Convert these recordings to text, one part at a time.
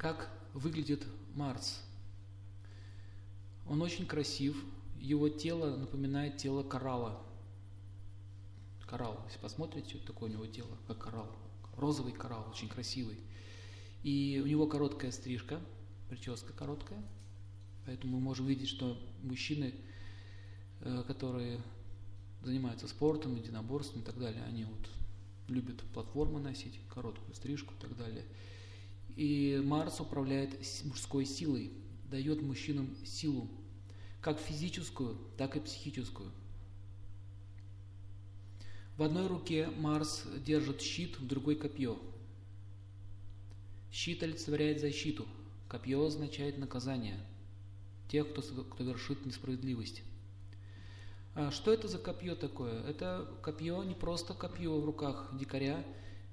Как выглядит Марс? Он очень красив, его тело напоминает тело коралла. Коралл, если посмотрите, такое у него тело, как коралл. Розовый коралл, очень красивый. И у него короткая стрижка, прическа короткая. Поэтому мы можем видеть, что мужчины, э, которые занимаются спортом, единоборством и так далее, они вот любят платформы носить, короткую стрижку и так далее. И Марс управляет мужской силой, дает мужчинам силу, как физическую, так и психическую. В одной руке Марс держит щит, в другой копье. Щит олицетворяет защиту, копье означает наказание тех, кто, кто вершит несправедливость. А что это за копье такое? Это копье не просто копье в руках дикаря,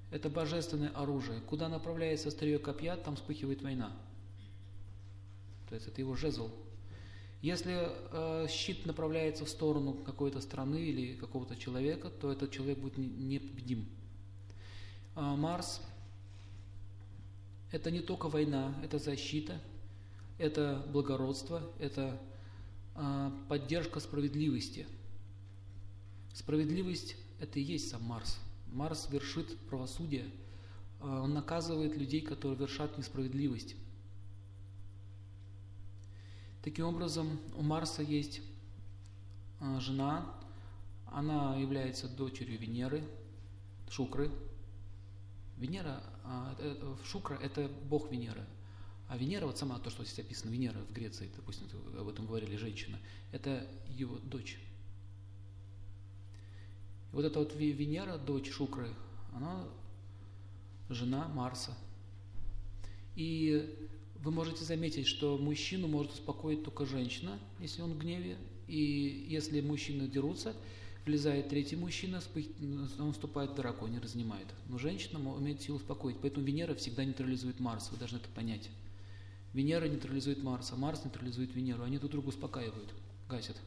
это божественное оружие. Куда направляется острие копья, там вспыхивает война. То есть это его жезл. Если э, щит направляется в сторону какой-то страны или какого-то человека, то этот человек будет непобедим. А Марс – это не только война, это защита, это благородство, это э, поддержка справедливости. Справедливость – это и есть сам Марс – Марс вершит правосудие, а, он наказывает людей, которые вершат несправедливость. Таким образом, у Марса есть а, жена, она является дочерью Венеры, Шукры. Венера, а, э, Шукра – это бог Венеры. А Венера, вот сама то, что здесь описано, Венера в Греции, допустим, об этом говорили женщина, это его дочь. Вот эта вот Венера, дочь Шукры, она жена Марса. И вы можете заметить, что мужчину может успокоить только женщина, если он в гневе. И если мужчины дерутся, влезает третий мужчина, он вступает в драку, не разнимает. Но женщина имеет силу успокоить. Поэтому Венера всегда нейтрализует Марс, вы должны это понять. Венера нейтрализует Марс, а Марс нейтрализует Венеру. Они друг друга успокаивают, гасят.